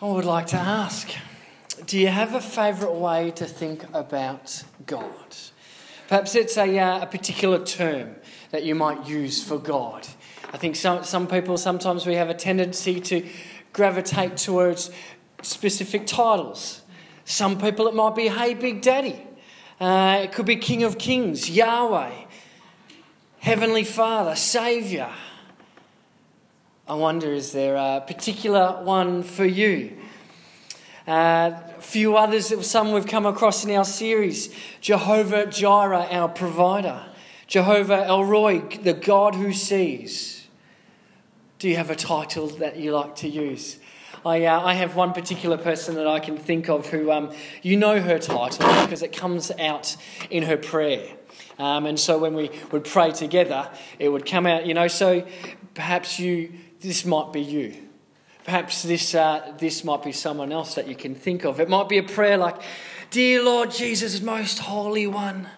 I would like to ask Do you have a favourite way to think about God? Perhaps it's a, uh, a particular term that you might use for God. I think some, some people, sometimes we have a tendency to gravitate towards specific titles. Some people, it might be, Hey, Big Daddy. Uh, it could be King of Kings, Yahweh, Heavenly Father, Saviour. I wonder, is there a particular one for you? Uh, a few others, some we've come across in our series Jehovah Jireh, our provider, Jehovah El Roi, the God who sees. Do you have a title that you like to use? I, uh, I have one particular person that I can think of who, um, you know her title because it comes out in her prayer. Um, and so when we would pray together, it would come out, you know. So perhaps you, this might be you. Perhaps this, uh, this might be someone else that you can think of. It might be a prayer like, Dear Lord Jesus, most holy one,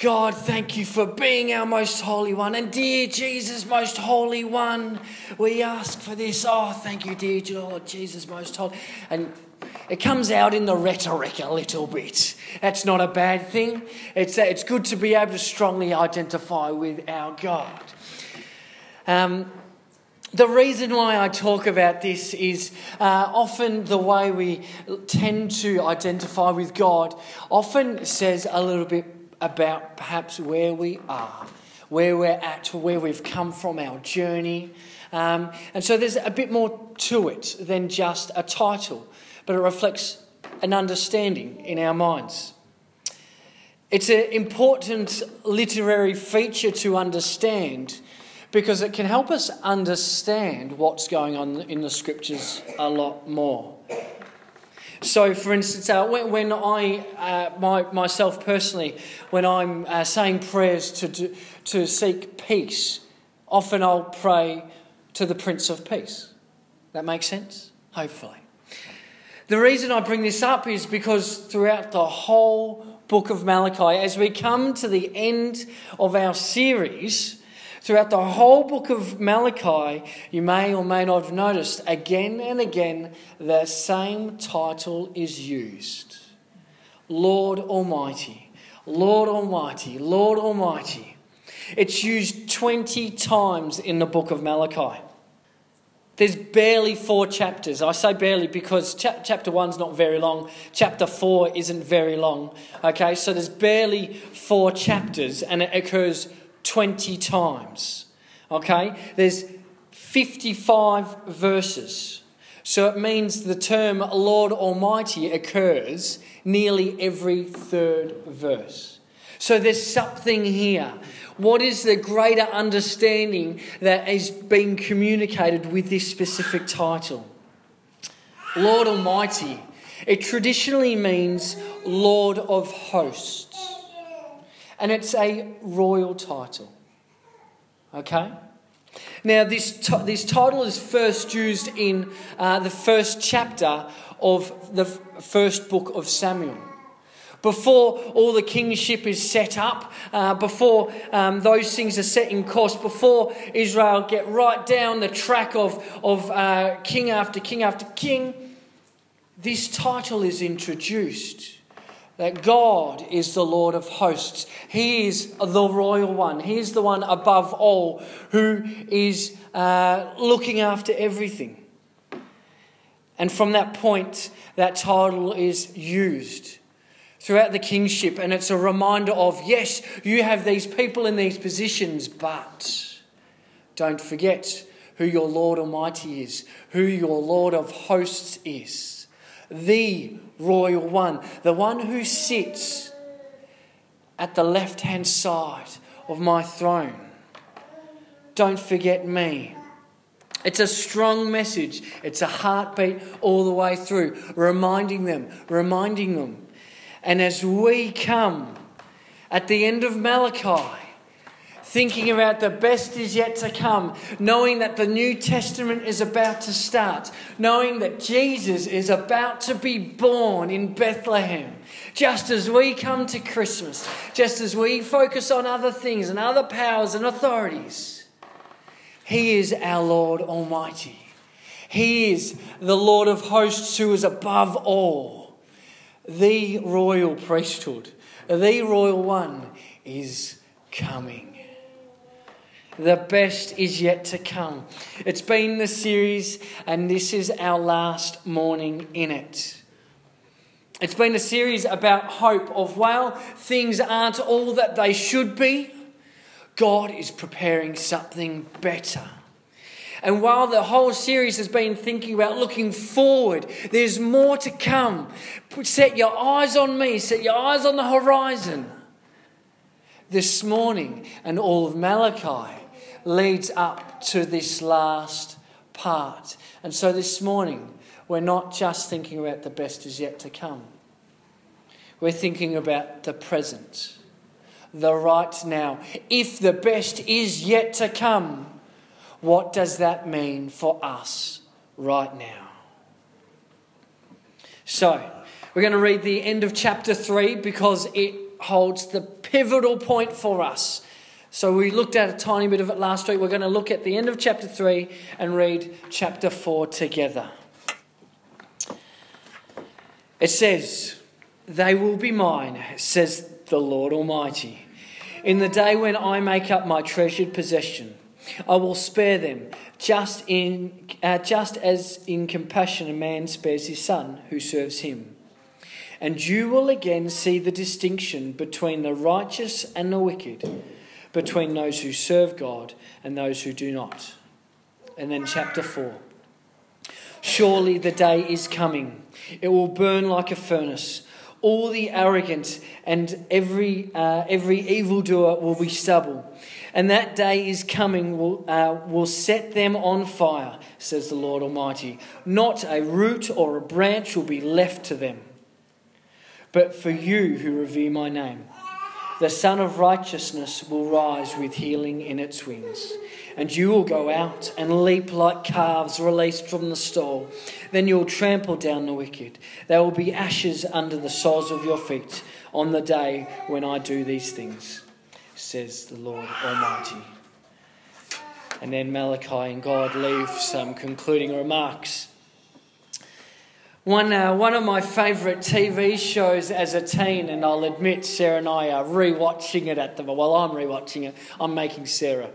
God, thank you for being our most holy one. And dear Jesus, most holy one, we ask for this. Oh, thank you, dear Lord Jesus, most holy. And it comes out in the rhetoric a little bit. That's not a bad thing. It's, it's good to be able to strongly identify with our God. Um, the reason why I talk about this is uh, often the way we tend to identify with God often says a little bit about perhaps where we are, where we're at, where we've come from, our journey. Um, and so there's a bit more to it than just a title, but it reflects an understanding in our minds. It's an important literary feature to understand because it can help us understand what's going on in the scriptures a lot more. So, for instance, uh, when, when, I, uh, my, myself personally, when I'm uh, saying prayers to, to, to seek peace, often I'll pray to the Prince of Peace. That makes sense? Hopefully. The reason I bring this up is because throughout the whole book of Malachi, as we come to the end of our series, Throughout the whole book of Malachi, you may or may not have noticed again and again the same title is used Lord Almighty, Lord Almighty, Lord Almighty. It's used 20 times in the book of Malachi. There's barely four chapters. I say barely because cha- chapter one's not very long. Chapter four isn't very long. Okay, so there's barely four chapters, and it occurs 20 times. Okay? There's 55 verses. So it means the term Lord Almighty occurs nearly every third verse. So there's something here. What is the greater understanding that is being communicated with this specific title? Lord Almighty. It traditionally means Lord of Hosts and it's a royal title. Okay? Now, this, t- this title is first used in uh, the first chapter of the f- first book of Samuel. Before all the kingship is set up, uh, before um, those things are set in course, before Israel get right down the track of, of uh, king after king after king, this title is introduced that God is the Lord of hosts. He is the royal one. He is the one above all who is uh, looking after everything. And from that point, that title is used throughout the kingship. And it's a reminder of yes, you have these people in these positions, but don't forget who your Lord Almighty is, who your Lord of hosts is the royal one, the one who sits at the left hand side of my throne. Don't forget me. It's a strong message. It's a heartbeat all the way through, reminding them, reminding them. And as we come at the end of Malachi, thinking about the best is yet to come, knowing that the New Testament is about to start, knowing that Jesus is about to be born in Bethlehem. Just as we come to Christmas, just as we focus on other things and other powers and authorities, He is our Lord Almighty. He is the Lord of hosts who is above all. The royal priesthood, the royal one is coming. The best is yet to come. It's been the series, and this is our last morning in it. It's been a series about hope of, well, things aren't all that they should be. God is preparing something better. And while the whole series has been thinking about looking forward, there's more to come. Set your eyes on me, set your eyes on the horizon. This morning and all of Malachi leads up to this last part. And so this morning, we're not just thinking about the best is yet to come, we're thinking about the present, the right now. If the best is yet to come, what does that mean for us right now? So, we're going to read the end of chapter 3 because it holds the pivotal point for us. So, we looked at a tiny bit of it last week. We're going to look at the end of chapter 3 and read chapter 4 together. It says, They will be mine, says the Lord Almighty, in the day when I make up my treasured possession. I will spare them, just, in, uh, just as in compassion a man spares his son who serves him. And you will again see the distinction between the righteous and the wicked, between those who serve God and those who do not. And then, chapter 4. Surely the day is coming, it will burn like a furnace. All the arrogant and every, uh, every evildoer will be stubble and that day is coming, will, uh, will set them on fire, says the Lord Almighty. Not a root or a branch will be left to them. But for you who revere my name, the Sun of Righteousness will rise with healing in its wings. And you will go out and leap like calves released from the stall. Then you will trample down the wicked. There will be ashes under the soles of your feet on the day when I do these things says the Lord Almighty. And then Malachi and God leave some concluding remarks. One, uh, one of my favourite TV shows as a teen, and I'll admit Sarah and I are rewatching it at the well, I'm rewatching it. I'm making Sarah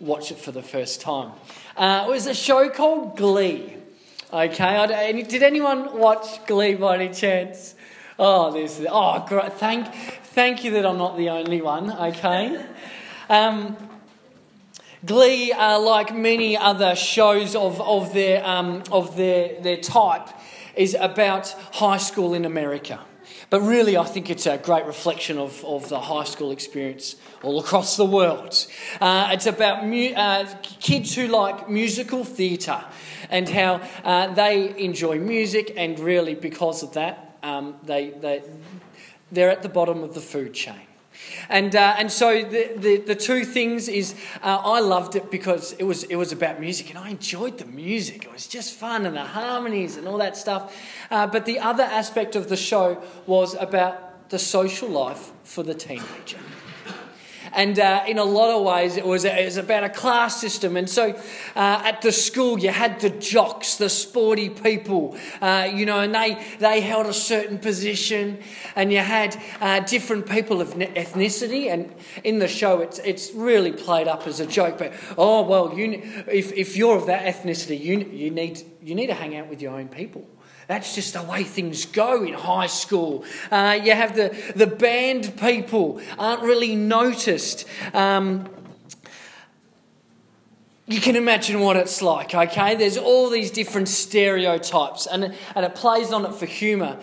watch it for the first time. Uh, it was a show called Glee. Okay, did anyone watch Glee by any chance? Oh, this is, oh, great. Thank, Thank you that I'm not the only one, okay? Um, Glee, uh, like many other shows of, of, their, um, of their, their type, is about high school in America. But really, I think it's a great reflection of, of the high school experience all across the world. Uh, it's about mu- uh, kids who like musical theatre and how uh, they enjoy music, and really, because of that, um, they, they, they're at the bottom of the food chain. And, uh, and so the, the, the, two things is uh, I loved it because it was, it was about music and I enjoyed the music. It was just fun and the harmonies and all that stuff. Uh, but the other aspect of the show was about the social life for the teenager. And uh, in a lot of ways, it was, it was about a class system. And so uh, at the school, you had the jocks, the sporty people, uh, you know, and they, they held a certain position. And you had uh, different people of ethnicity. And in the show, it's, it's really played up as a joke. But, oh, well, you, if, if you're of that ethnicity, you, you, need, you need to hang out with your own people. That's just the way things go in high school. Uh, you have the, the band people aren't really noticed. Um, you can imagine what it's like, okay? There's all these different stereotypes, and, and it plays on it for humour,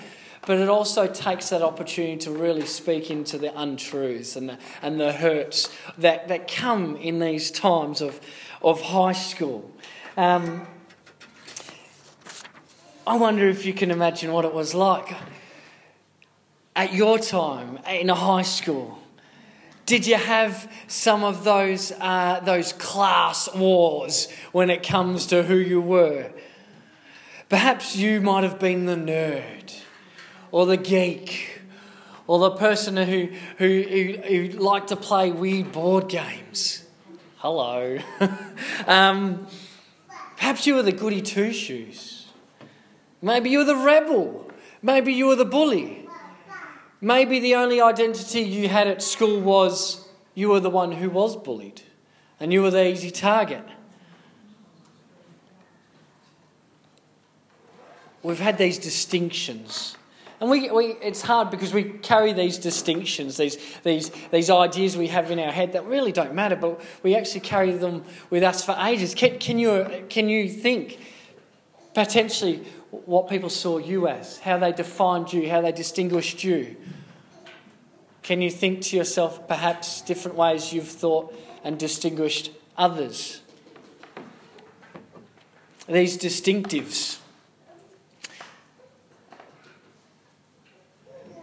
but it also takes that opportunity to really speak into the untruths and the, and the hurts that, that come in these times of, of high school. Um, I wonder if you can imagine what it was like at your time in a high school. Did you have some of those, uh, those class wars when it comes to who you were? Perhaps you might have been the nerd or the geek or the person who, who, who, who liked to play weird board games. Hello. um, Perhaps you were the goody two shoes. Maybe you were the rebel. Maybe you were the bully. Maybe the only identity you had at school was you were the one who was bullied and you were the easy target. We've had these distinctions. And we, we, it's hard because we carry these distinctions, these, these, these ideas we have in our head that really don't matter, but we actually carry them with us for ages. Can, can, you, can you think potentially what people saw you as, how they defined you, how they distinguished you? Can you think to yourself perhaps different ways you've thought and distinguished others? These distinctives.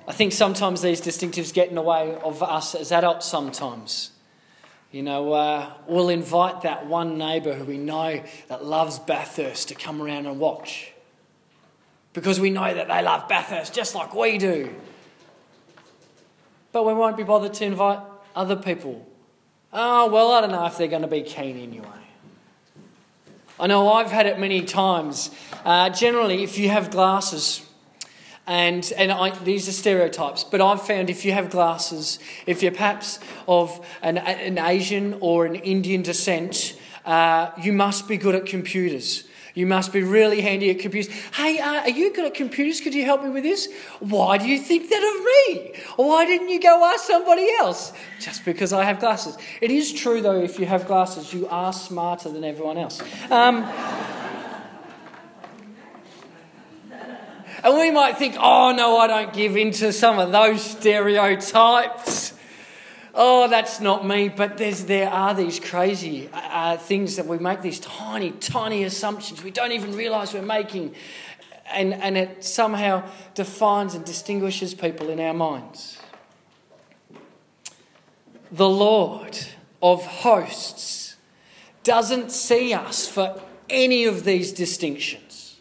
I think sometimes these distinctives get in the way of us as adults sometimes. You know, uh, we'll invite that one neighbour who we know that loves Bathurst to come around and watch. Because we know that they love Bathurst just like we do. But we won't be bothered to invite other people. Oh, well, I don't know if they're going to be keen anyway. I know I've had it many times. Uh, generally, if you have glasses, and, and I, these are stereotypes, but I've found if you have glasses, if you're perhaps of an, an Asian or an Indian descent, uh, you must be good at computers. You must be really handy at computers. Hey, uh, are you good at computers? Could you help me with this? Why do you think that of me? Why didn't you go ask somebody else? Just because I have glasses. It is true, though, if you have glasses, you are smarter than everyone else. Um, And we might think, oh no, I don't give in to some of those stereotypes. Oh, that's not me. But there are these crazy uh, uh, things that we make, these tiny, tiny assumptions we don't even realize we're making. And, and it somehow defines and distinguishes people in our minds. The Lord of hosts doesn't see us for any of these distinctions.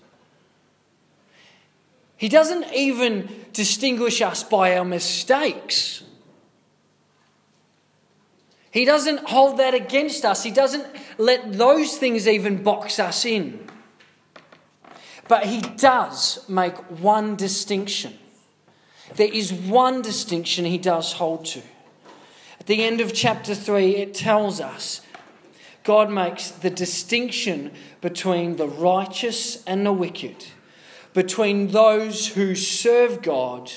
He doesn't even distinguish us by our mistakes. He doesn't hold that against us. He doesn't let those things even box us in. But he does make one distinction. There is one distinction he does hold to. At the end of chapter 3, it tells us God makes the distinction between the righteous and the wicked between those who serve God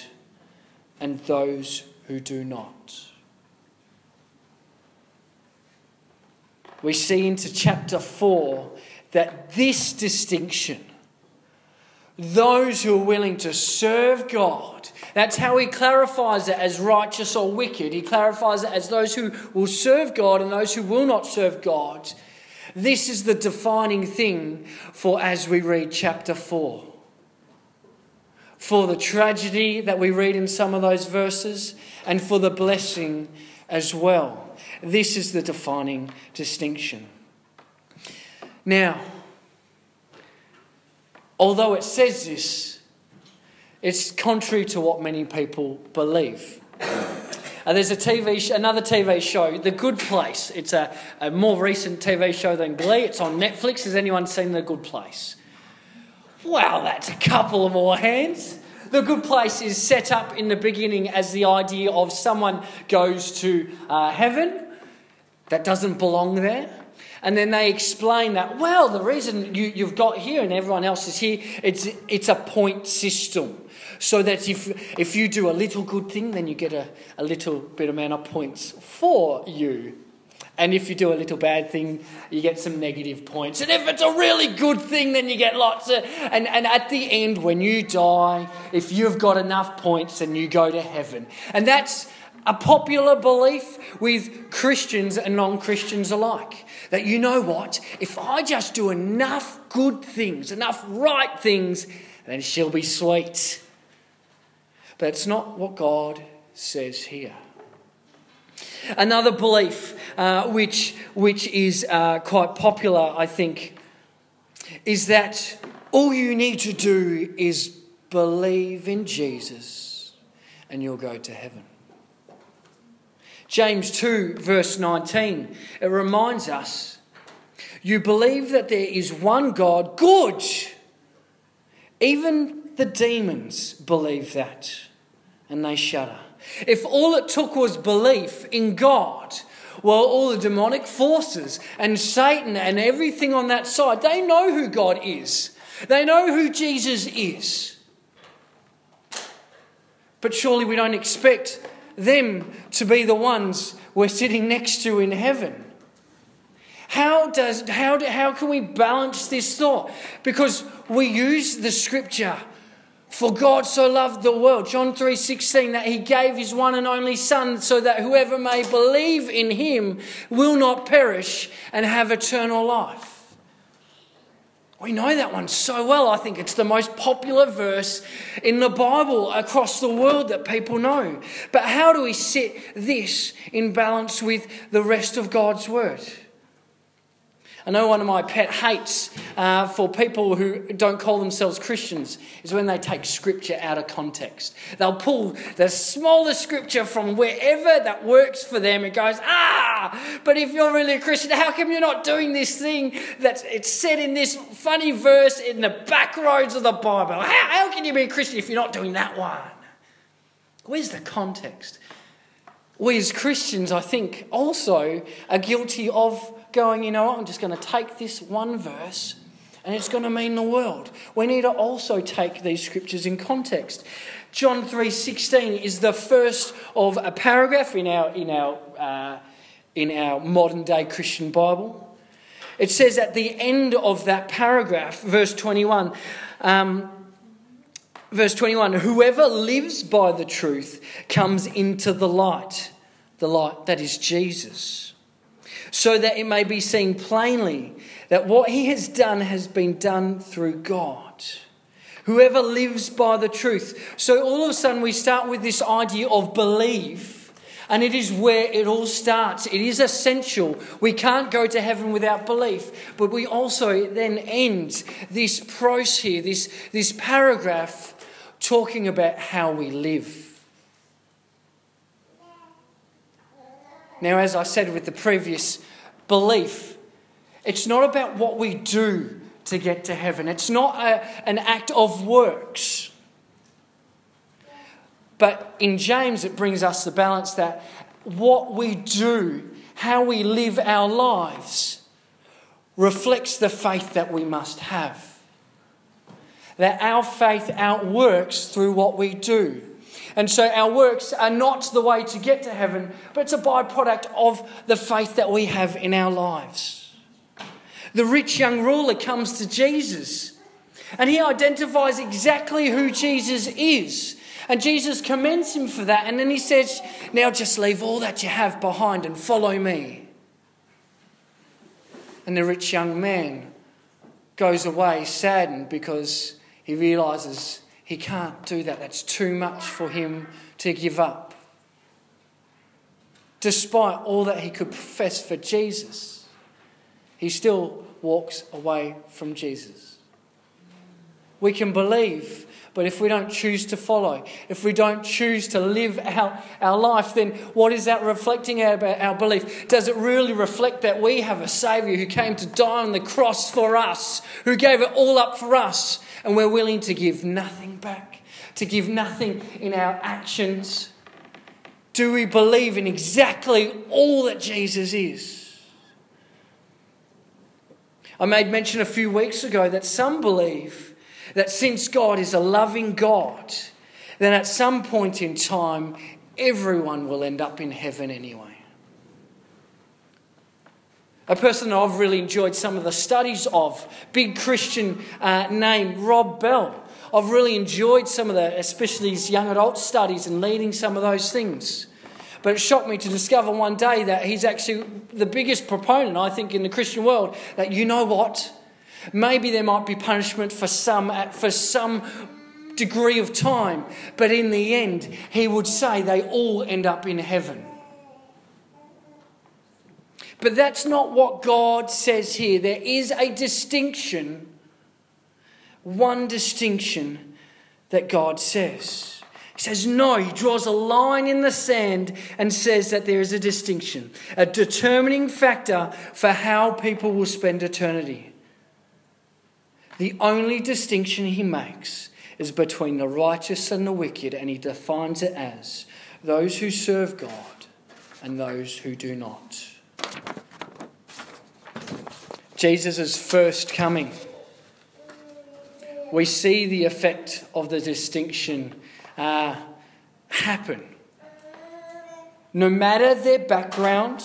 and those who do not. We see into chapter 4 that this distinction, those who are willing to serve God, that's how he clarifies it as righteous or wicked. He clarifies it as those who will serve God and those who will not serve God. This is the defining thing for as we read chapter 4 for the tragedy that we read in some of those verses and for the blessing as well. This is the defining distinction. Now, although it says this, it's contrary to what many people believe. Uh, there's a TV, sh- another TV show, The Good Place. It's a, a more recent TV show than Glee. It's on Netflix. Has anyone seen The Good Place? Wow, that's a couple of more hands. The good place is set up in the beginning as the idea of someone goes to uh, heaven that doesn't belong there. And then they explain that, well, the reason you, you've got here and everyone else is here, it's, it's a point system. So that if, if you do a little good thing, then you get a, a little bit amount of points for you. And if you do a little bad thing, you get some negative points. And if it's a really good thing, then you get lots of. And, and at the end, when you die, if you've got enough points, then you go to heaven. And that's a popular belief with Christians and non Christians alike. That you know what? If I just do enough good things, enough right things, then she'll be sweet. But it's not what God says here. Another belief uh, which, which is uh, quite popular, I think, is that all you need to do is believe in Jesus and you'll go to heaven. James 2, verse 19, it reminds us You believe that there is one God, good. Even the demons believe that and they shudder. If all it took was belief in God, well, all the demonic forces and Satan and everything on that side, they know who God is. They know who Jesus is. But surely we don't expect them to be the ones we're sitting next to in heaven. How, does, how, how can we balance this thought? Because we use the scripture for God so loved the world, John 3:16 that he gave his one and only son so that whoever may believe in him will not perish and have eternal life. We know that one so well. I think it's the most popular verse in the Bible across the world that people know. But how do we set this in balance with the rest of God's word? I know one of my pet hates uh, for people who don't call themselves Christians is when they take scripture out of context. They'll pull the smallest scripture from wherever that works for them and goes, ah, but if you're really a Christian, how come you're not doing this thing that's it's said in this funny verse in the back roads of the Bible? How, how can you be a Christian if you're not doing that one? Where's the context? We as Christians, I think, also are guilty of going, you know what, I'm just going to take this one verse and it's going to mean the world. We need to also take these scriptures in context. John 3:16 is the first of a paragraph in our in our uh, in our modern day Christian Bible. It says at the end of that paragraph, verse 21, um, verse 21, whoever lives by the truth comes into the light, the light that is Jesus so that it may be seen plainly that what he has done has been done through God. Whoever lives by the truth. So all of a sudden, we start with this idea of belief, and it is where it all starts. It is essential. We can't go to heaven without belief, but we also then end this prose here, this, this paragraph, talking about how we live. Now, as I said with the previous belief, it's not about what we do to get to heaven, it's not a, an act of works. But in James, it brings us the balance that what we do, how we live our lives, reflects the faith that we must have. That our faith outworks through what we do. And so our works are not the way to get to heaven, but it's a byproduct of the faith that we have in our lives. The rich young ruler comes to Jesus and he identifies exactly who Jesus is. And Jesus commends him for that. And then he says, Now just leave all that you have behind and follow me. And the rich young man goes away saddened because he realizes he can't do that. That's too much for him to give up. Despite all that he could profess for Jesus, he still walks away from Jesus. We can believe, but if we don't choose to follow, if we don't choose to live our, our life, then what is that reflecting about our belief? Does it really reflect that we have a Saviour who came to die on the cross for us, who gave it all up for us, and we're willing to give nothing back, to give nothing in our actions? Do we believe in exactly all that Jesus is? I made mention a few weeks ago that some believe that since God is a loving God, then at some point in time, everyone will end up in heaven anyway. A person I've really enjoyed some of the studies of, big Christian uh, name, Rob Bell. I've really enjoyed some of the, especially his young adult studies and leading some of those things. But it shocked me to discover one day that he's actually the biggest proponent, I think, in the Christian world that you know what? Maybe there might be punishment for some, for some degree of time, but in the end, he would say they all end up in heaven. But that's not what God says here. There is a distinction, one distinction that God says. He says, no, he draws a line in the sand and says that there is a distinction, a determining factor for how people will spend eternity. The only distinction he makes is between the righteous and the wicked, and he defines it as those who serve God and those who do not. Jesus' first coming, we see the effect of the distinction uh, happen. No matter their background,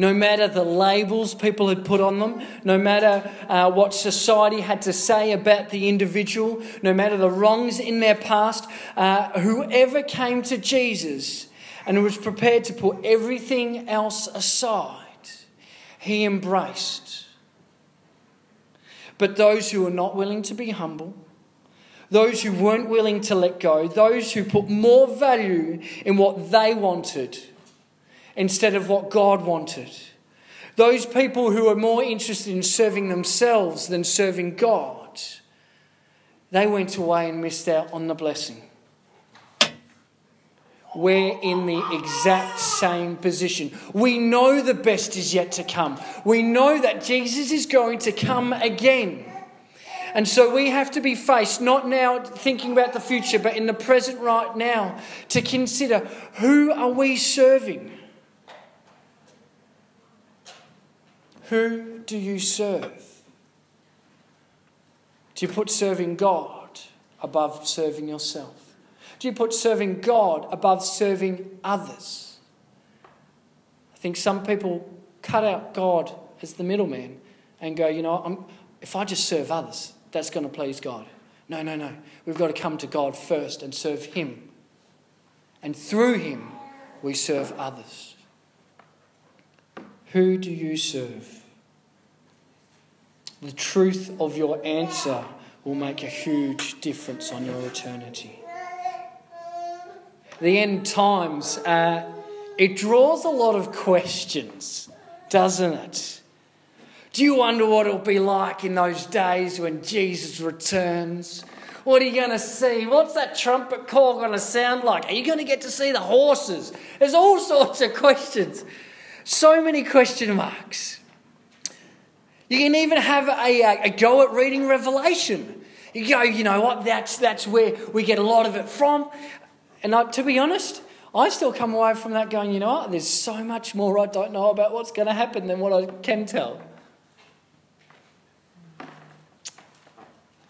no matter the labels people had put on them, no matter uh, what society had to say about the individual, no matter the wrongs in their past, uh, whoever came to Jesus and was prepared to put everything else aside, he embraced. But those who were not willing to be humble, those who weren't willing to let go, those who put more value in what they wanted instead of what God wanted. Those people who are more interested in serving themselves than serving God, they went away and missed out on the blessing. We're in the exact same position. We know the best is yet to come. We know that Jesus is going to come again. And so we have to be faced, not now thinking about the future, but in the present right now, to consider who are we serving? Who do you serve? Do you put serving God above serving yourself? Do you put serving God above serving others? I think some people cut out God as the middleman and go, you know, I'm, if I just serve others, that's going to please God. No, no, no. We've got to come to God first and serve Him. And through Him, we serve others. Who do you serve? The truth of your answer will make a huge difference on your eternity. The end times, uh, it draws a lot of questions, doesn't it? Do you wonder what it'll be like in those days when Jesus returns? What are you going to see? What's that trumpet call going to sound like? Are you going to get to see the horses? There's all sorts of questions. So many question marks. You can even have a, a go at reading Revelation. You go, you know what, that's, that's where we get a lot of it from. And I, to be honest, I still come away from that going, you know what, there's so much more I don't know about what's going to happen than what I can tell.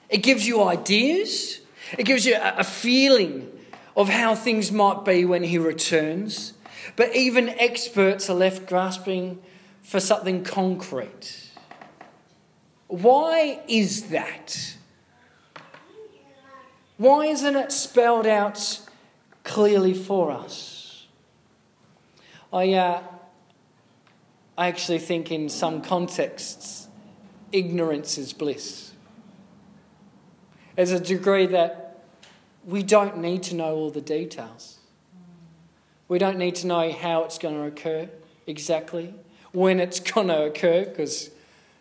It gives you ideas, it gives you a, a feeling of how things might be when he returns. But even experts are left grasping for something concrete. Why is that? Why isn't it spelled out clearly for us? I, uh, I actually think in some contexts, ignorance is bliss. There's a degree that we don't need to know all the details. We don't need to know how it's going to occur exactly, when it's going to occur, because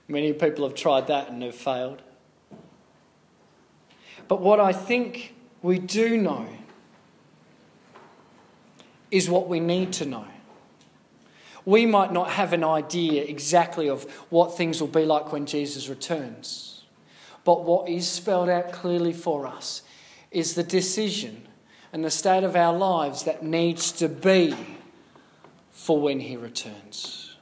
Many people have tried that and have failed. But what I think we do know is what we need to know. We might not have an idea exactly of what things will be like when Jesus returns. But what is spelled out clearly for us is the decision and the state of our lives that needs to be for when he returns.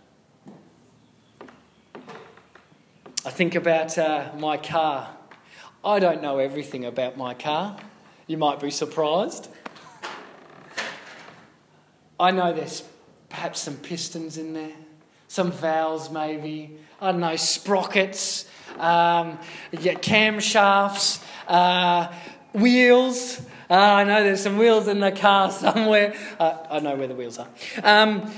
I think about uh, my car. I don't know everything about my car. You might be surprised. I know there's perhaps some pistons in there, some valves maybe, I don't know, sprockets, um, yeah, camshafts, uh, wheels. Uh, I know there's some wheels in the car somewhere. Uh, I know where the wheels are. Um,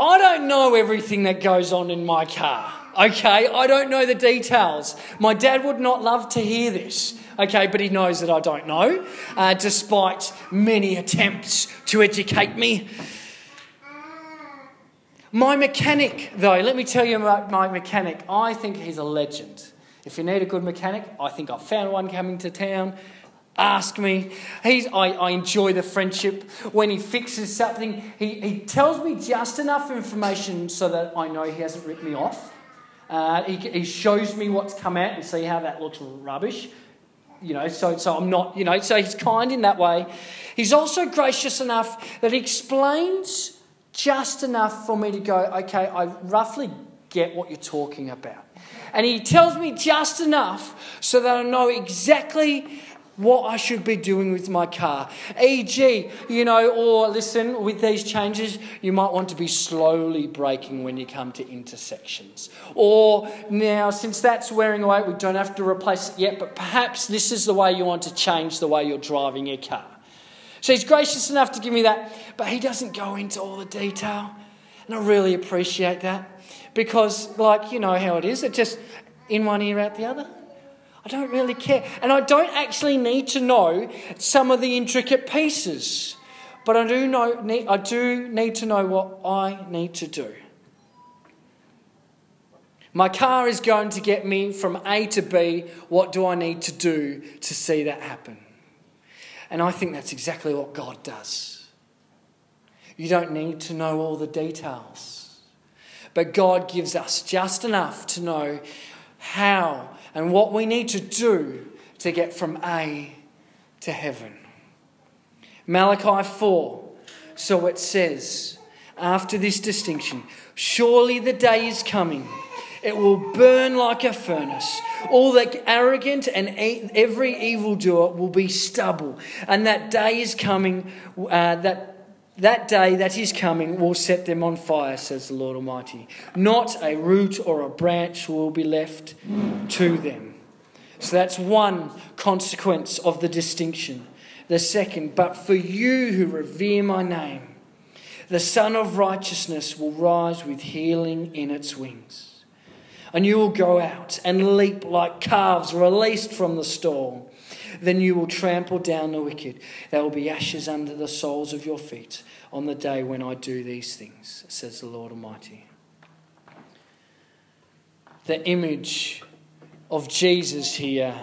I don't know everything that goes on in my car. Okay, I don't know the details. My dad would not love to hear this. Okay, but he knows that I don't know, uh, despite many attempts to educate me. My mechanic, though, let me tell you about my mechanic. I think he's a legend. If you need a good mechanic, I think I've found one coming to town. Ask me. He's, I, I enjoy the friendship. When he fixes something, he, he tells me just enough information so that I know he hasn't ripped me off. Uh, he, he shows me what's come out and see how that looks rubbish. You know, so, so I'm not, you know, so he's kind in that way. He's also gracious enough that he explains just enough for me to go, okay, I roughly get what you're talking about. And he tells me just enough so that I know exactly what I should be doing with my car. E.g., you know, or listen, with these changes, you might want to be slowly braking when you come to intersections. Or now, since that's wearing away, we don't have to replace it yet, but perhaps this is the way you want to change the way you're driving your car. So he's gracious enough to give me that, but he doesn't go into all the detail. And I really appreciate that because, like, you know how it is, it just in one ear, out the other. I don't really care. And I don't actually need to know some of the intricate pieces. But I do, know, I do need to know what I need to do. My car is going to get me from A to B. What do I need to do to see that happen? And I think that's exactly what God does. You don't need to know all the details. But God gives us just enough to know how and what we need to do to get from A to heaven. Malachi 4, so it says, after this distinction, surely the day is coming. It will burn like a furnace. All the arrogant and every evildoer will be stubble. And that day is coming uh, that that day that is coming will set them on fire, says the Lord Almighty. Not a root or a branch will be left to them. So that's one consequence of the distinction. The second, but for you who revere my name, the Sun of Righteousness will rise with healing in its wings. And you will go out and leap like calves released from the stall. Then you will trample down the wicked. There will be ashes under the soles of your feet on the day when I do these things, says the Lord Almighty. The image of Jesus here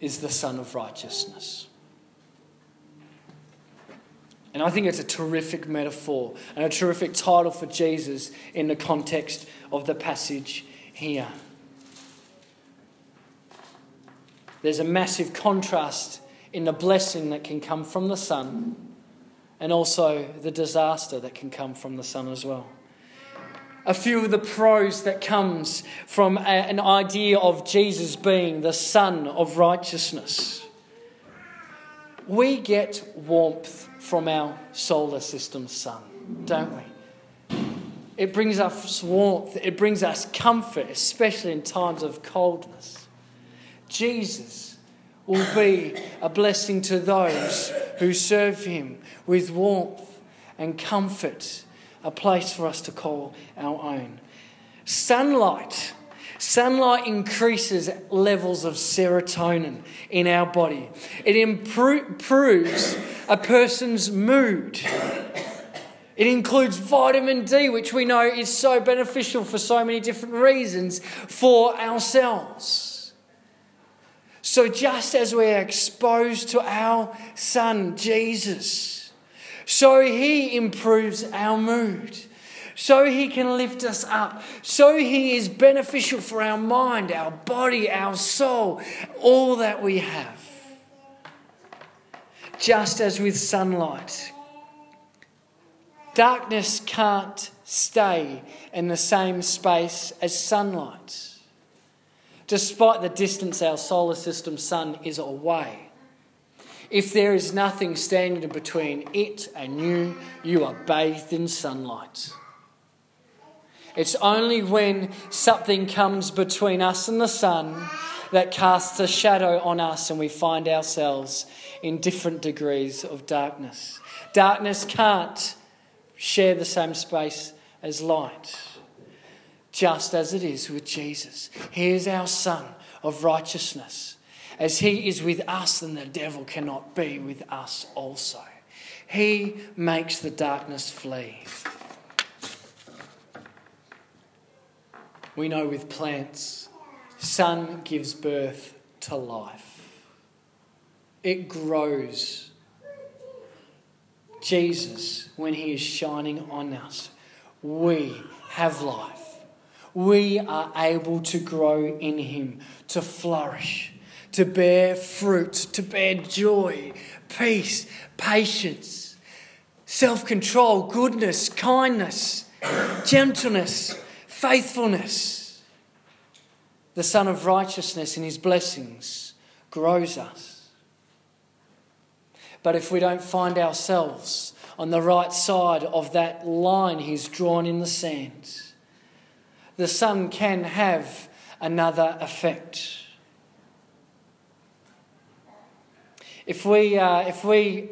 is the Sun of Righteousness. And I think it's a terrific metaphor and a terrific title for Jesus in the context of the passage here. There's a massive contrast in the blessing that can come from the sun and also the disaster that can come from the sun as well. A few of the pros that comes from a, an idea of Jesus being the sun of righteousness. We get warmth from our solar system sun, don't we? It brings us warmth, it brings us comfort, especially in times of coldness. Jesus will be a blessing to those who serve him with warmth and comfort, a place for us to call our own. Sunlight. Sunlight increases levels of serotonin in our body. It improves a person's mood. It includes vitamin D, which we know is so beneficial for so many different reasons for ourselves. So, just as we are exposed to our Son, Jesus, so He improves our mood. So He can lift us up. So He is beneficial for our mind, our body, our soul, all that we have. Just as with sunlight, darkness can't stay in the same space as sunlight despite the distance our solar system sun is away. If there is nothing standing between it and you, you are bathed in sunlight. It's only when something comes between us and the sun that casts a shadow on us and we find ourselves in different degrees of darkness. Darkness can't share the same space as light just as it is with Jesus. He is our Sun of righteousness. As He is with us, then the devil cannot be with us also. He makes the darkness flee. We know with plants, sun gives birth to life. it grows. Jesus, when He is shining on us, we have life. We are able to grow in Him, to flourish, to bear fruit, to bear joy, peace, patience, self control, goodness, kindness, gentleness, faithfulness. The Son of Righteousness in His blessings grows us. But if we don't find ourselves on the right side of that line he's drawn in the sand, the sun can have another effect. If we, uh, if we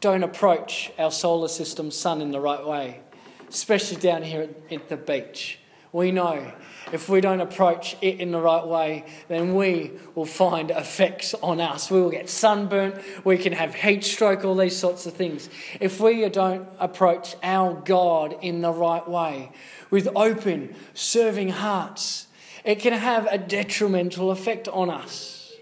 don't approach our solar system sun in the right way, especially down here at the beach, we know if we don't approach it in the right way, then we will find effects on us. We will get sunburnt, we can have heat stroke, all these sorts of things. If we don't approach our God in the right way, with open, serving hearts, it can have a detrimental effect on us.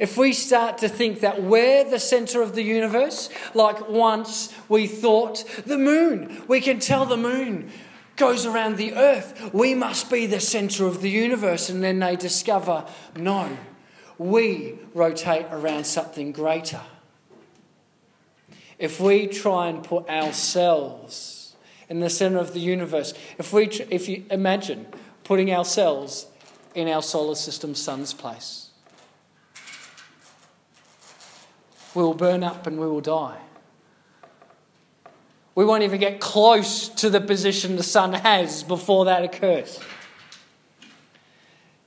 If we start to think that we're the center of the universe, like once we thought the moon, we can tell the moon goes around the earth. We must be the center of the universe. And then they discover no, we rotate around something greater. If we try and put ourselves in the center of the universe, if, we, if you imagine putting ourselves in our solar system sun's place, we will burn up and we will die. We won't even get close to the position the sun has before that occurs.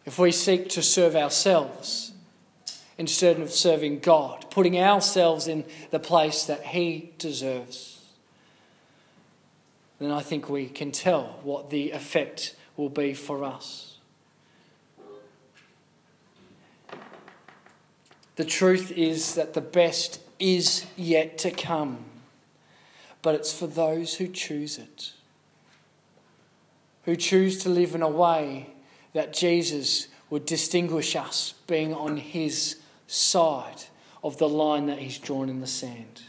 If we seek to serve ourselves instead of serving God, putting ourselves in the place that He deserves, then I think we can tell what the effect will be for us. The truth is that the best is yet to come but it's for those who choose it, who choose to live in a way that Jesus would distinguish us being on his side of the line that he's drawn in the sand.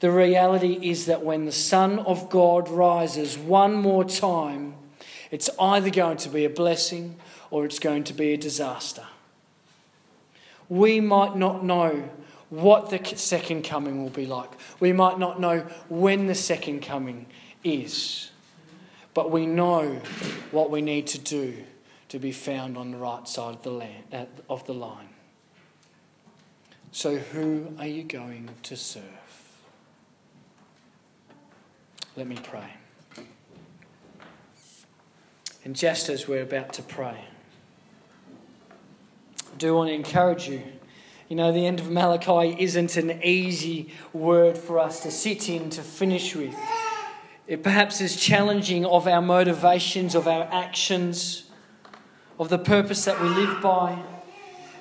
The reality is that when the Son of God rises one more time, it's either going to be a blessing or it's going to be a disaster. We might not know what the second coming will be like. We might not know when the second coming is, but we know what we need to do to be found on the right side of the, land, of the line. So, who are you going to serve? Let me pray. And just as we're about to pray, I do want to encourage you you know, the end of Malachi isn't an easy word for us to sit in, to finish with. It perhaps is challenging of our motivations, of our actions, of the purpose that we live by,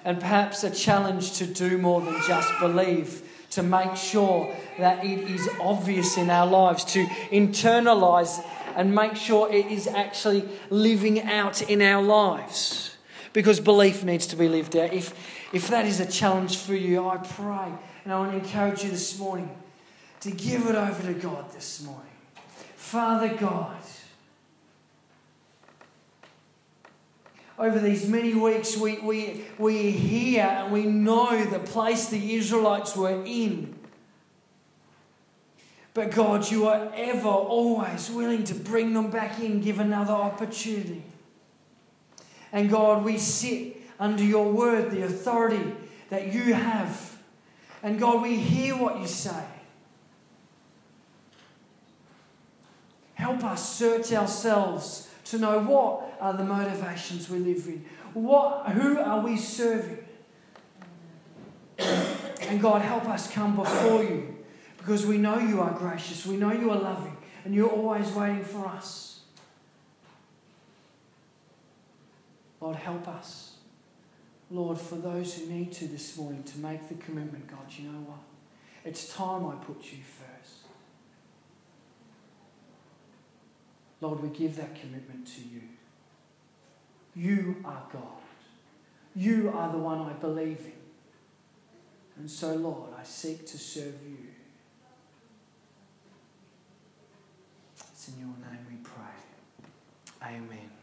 and perhaps a challenge to do more than just believe, to make sure that it is obvious in our lives, to internalize and make sure it is actually living out in our lives. Because belief needs to be lived out. If, if that is a challenge for you, I pray and I want to encourage you this morning to give it over to God this morning. Father God, over these many weeks, we, we, we hear and we know the place the Israelites were in. But God, you are ever, always willing to bring them back in, give another opportunity. And God, we sit under your word, the authority that you have. And God, we hear what you say. Help us search ourselves to know what are the motivations we live in. What, who are we serving? And God, help us come before you because we know you are gracious, we know you are loving, and you're always waiting for us. Lord, help us. Lord, for those who need to this morning to make the commitment, God, you know what? It's time I put you first. Lord, we give that commitment to you. You are God. You are the one I believe in. And so, Lord, I seek to serve you. It's in your name we pray. Amen.